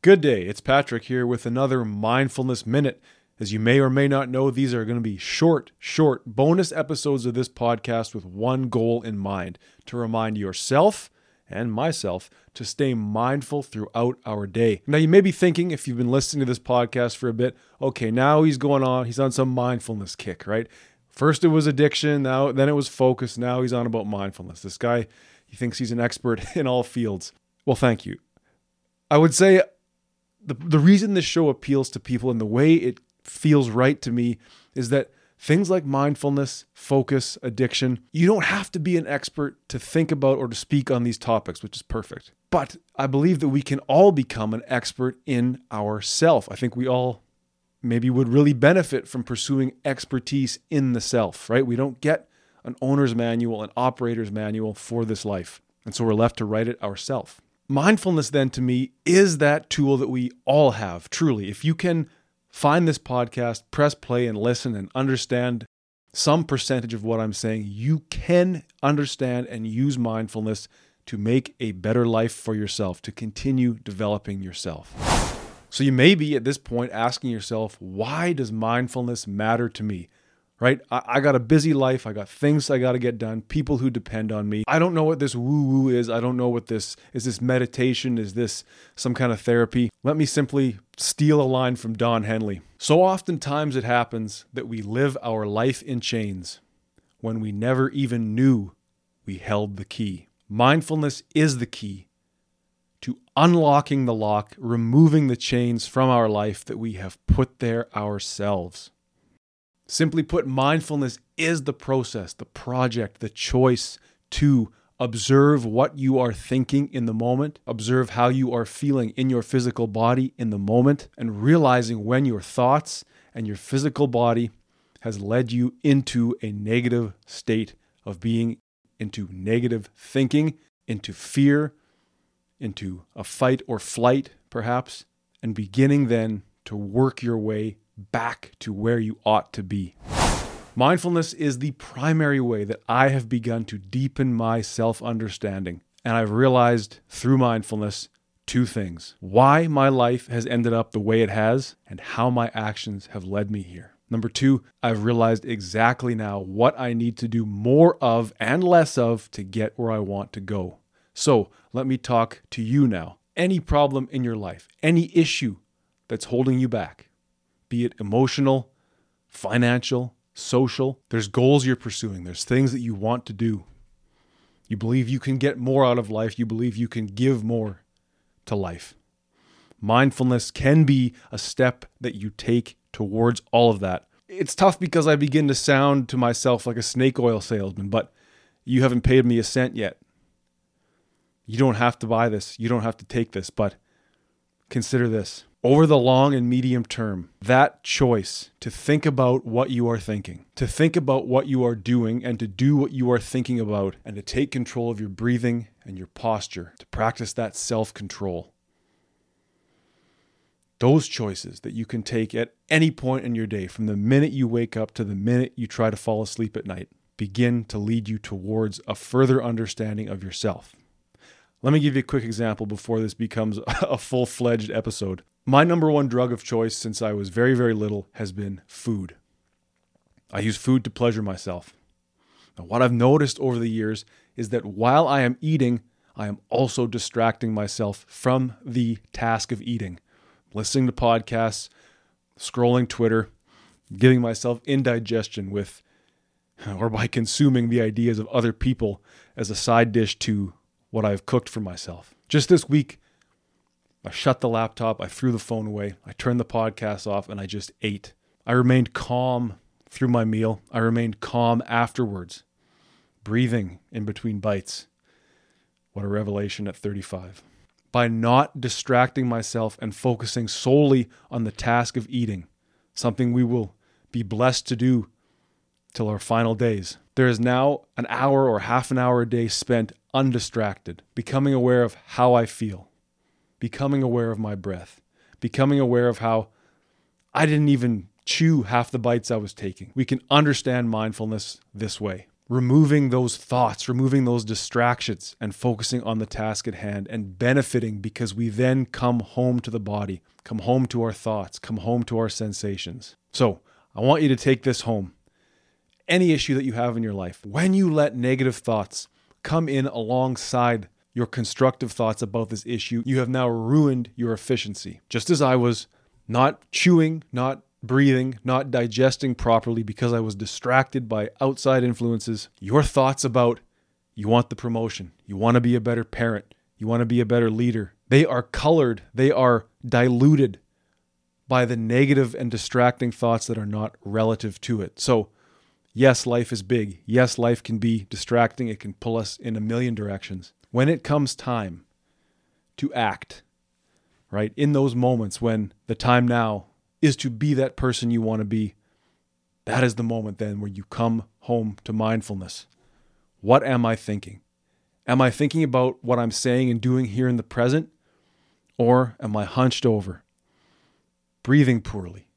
Good day, it's Patrick here with another Mindfulness Minute. As you may or may not know, these are going to be short, short bonus episodes of this podcast with one goal in mind to remind yourself and myself to stay mindful throughout our day. Now, you may be thinking, if you've been listening to this podcast for a bit, okay, now he's going on, he's on some mindfulness kick, right? First it was addiction, now then it was focus, now he's on about mindfulness. This guy, he thinks he's an expert in all fields. Well, thank you. I would say the the reason this show appeals to people and the way it feels right to me is that things like mindfulness, focus, addiction, you don't have to be an expert to think about or to speak on these topics, which is perfect. But I believe that we can all become an expert in ourself. I think we all maybe would really benefit from pursuing expertise in the self, right? We don't get an owner's manual, an operator's manual for this life. And so we're left to write it ourselves. Mindfulness, then, to me, is that tool that we all have, truly. If you can find this podcast, press play, and listen and understand some percentage of what I'm saying, you can understand and use mindfulness to make a better life for yourself, to continue developing yourself. So you may be at this point asking yourself, why does mindfulness matter to me? Right? I, I, got a busy life. I got things I got to get done, people who depend on me. I don't know what this woo woo is. I don't know what this is. This meditation? Is this some kind of therapy? Let me simply steal a line from Don Henley. So oftentimes it happens that we live our life in chains when we never even knew we held the key. Mindfulness is the key to unlocking the lock, removing the chains from our life that we have put there ourselves. Simply put, mindfulness is the process, the project, the choice to observe what you are thinking in the moment, observe how you are feeling in your physical body in the moment, and realizing when your thoughts and your physical body has led you into a negative state of being, into negative thinking, into fear, into a fight or flight, perhaps, and beginning then to work your way back to where you ought to be. Mindfulness is the primary way that I have begun to deepen my self understanding. And I've realized through mindfulness two things why my life has ended up the way it has, and how my actions have led me here. Number two, I've realized exactly now what I need to do more of and less of to get where I want to go. So let me talk to you now. Any problem in your life, any issue that's holding you back, be it emotional, financial, social. There's goals you're pursuing, there's things that you want to do. You believe you can get more out of life, you believe you can give more to life. Mindfulness can be a step that you take towards all of that. It's tough because I begin to sound to myself like a snake oil salesman, but you haven't paid me a cent yet. You don't have to buy this, you don't have to take this, but consider this over the long and medium term, that choice to think about what you are thinking, to think about what you are doing, and to do what you are thinking about, and to take control of your breathing and your posture, to practice that self control. Those choices that you can take at any point in your day, from the minute you wake up to the minute you try to fall asleep at night, begin to lead you towards a further understanding of yourself. Let me give you a quick example before this becomes a full fledged episode. My number one drug of choice since I was very, very little has been food. I use food to pleasure myself. Now, what I've noticed over the years is that while I am eating, I am also distracting myself from the task of eating, listening to podcasts, scrolling Twitter, giving myself indigestion with or by consuming the ideas of other people as a side dish to what I've cooked for myself. Just this week, I shut the laptop, I threw the phone away, I turned the podcast off, and I just ate. I remained calm through my meal. I remained calm afterwards, breathing in between bites. What a revelation at 35. By not distracting myself and focusing solely on the task of eating, something we will be blessed to do till our final days. There is now an hour or half an hour a day spent undistracted, becoming aware of how I feel, becoming aware of my breath, becoming aware of how I didn't even chew half the bites I was taking. We can understand mindfulness this way. removing those thoughts, removing those distractions, and focusing on the task at hand and benefiting because we then come home to the body, come home to our thoughts, come home to our sensations. So I want you to take this home. Any issue that you have in your life, when you let negative thoughts come in alongside your constructive thoughts about this issue, you have now ruined your efficiency. Just as I was not chewing, not breathing, not digesting properly because I was distracted by outside influences. Your thoughts about you want the promotion, you want to be a better parent, you want to be a better leader, they are colored, they are diluted by the negative and distracting thoughts that are not relative to it. So, yes, life is big. Yes, life can be distracting. It can pull us in a million directions. When it comes time to act, right, in those moments when the time now is to be that person you want to be, that is the moment then where you come home to mindfulness. What am I thinking? Am I thinking about what I'm saying and doing here in the present? Or am I hunched over, breathing poorly,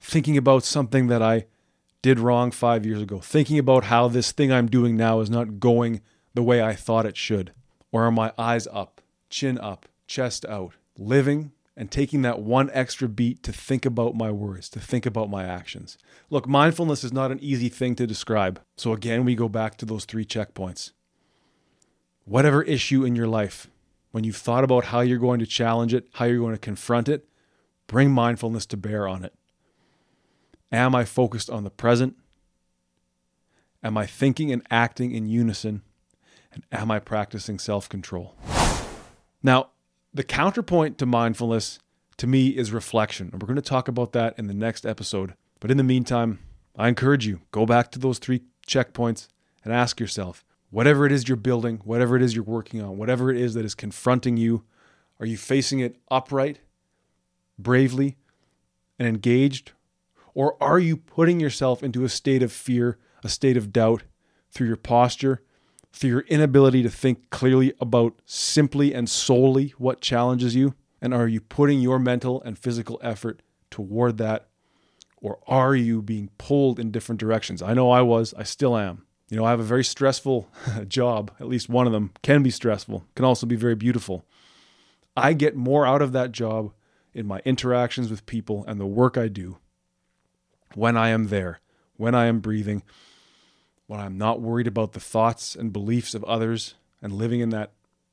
thinking about something that I did wrong five years ago, thinking about how this thing I'm doing now is not going the way I thought it should? Or are my eyes up, chin up, chest out, living and taking that one extra beat to think about my words, to think about my actions. Look, mindfulness is not an easy thing to describe. So again, we go back to those three checkpoints. Whatever issue in your life, when you've thought about how you're going to challenge it, how you're going to confront it, bring mindfulness to bear on it. Am I focused on the present? Am I thinking and acting in unison? And am I practicing self control? Now, the counterpoint to mindfulness to me is reflection. And we're going to talk about that in the next episode. But in the meantime, I encourage you go back to those three checkpoints and ask yourself whatever it is you're building, whatever it is you're working on, whatever it is that is confronting you, are you facing it upright, bravely, and engaged? Or are you putting yourself into a state of fear, a state of doubt through your posture through your inability to think clearly about simply and solely what challenges you? And are you putting your mental and physical effort toward that? Or are you being pulled in different directions? I know I was, I still am. You know, I have a very stressful job, at least one of them can be stressful, can also be very beautiful. I get more out of that job in my interactions with people and the work I do when I am there, when I am breathing, when I'm not worried about the thoughts and beliefs of others and living in that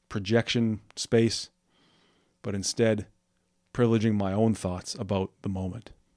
projection space, but instead privileging my own thoughts about the moment.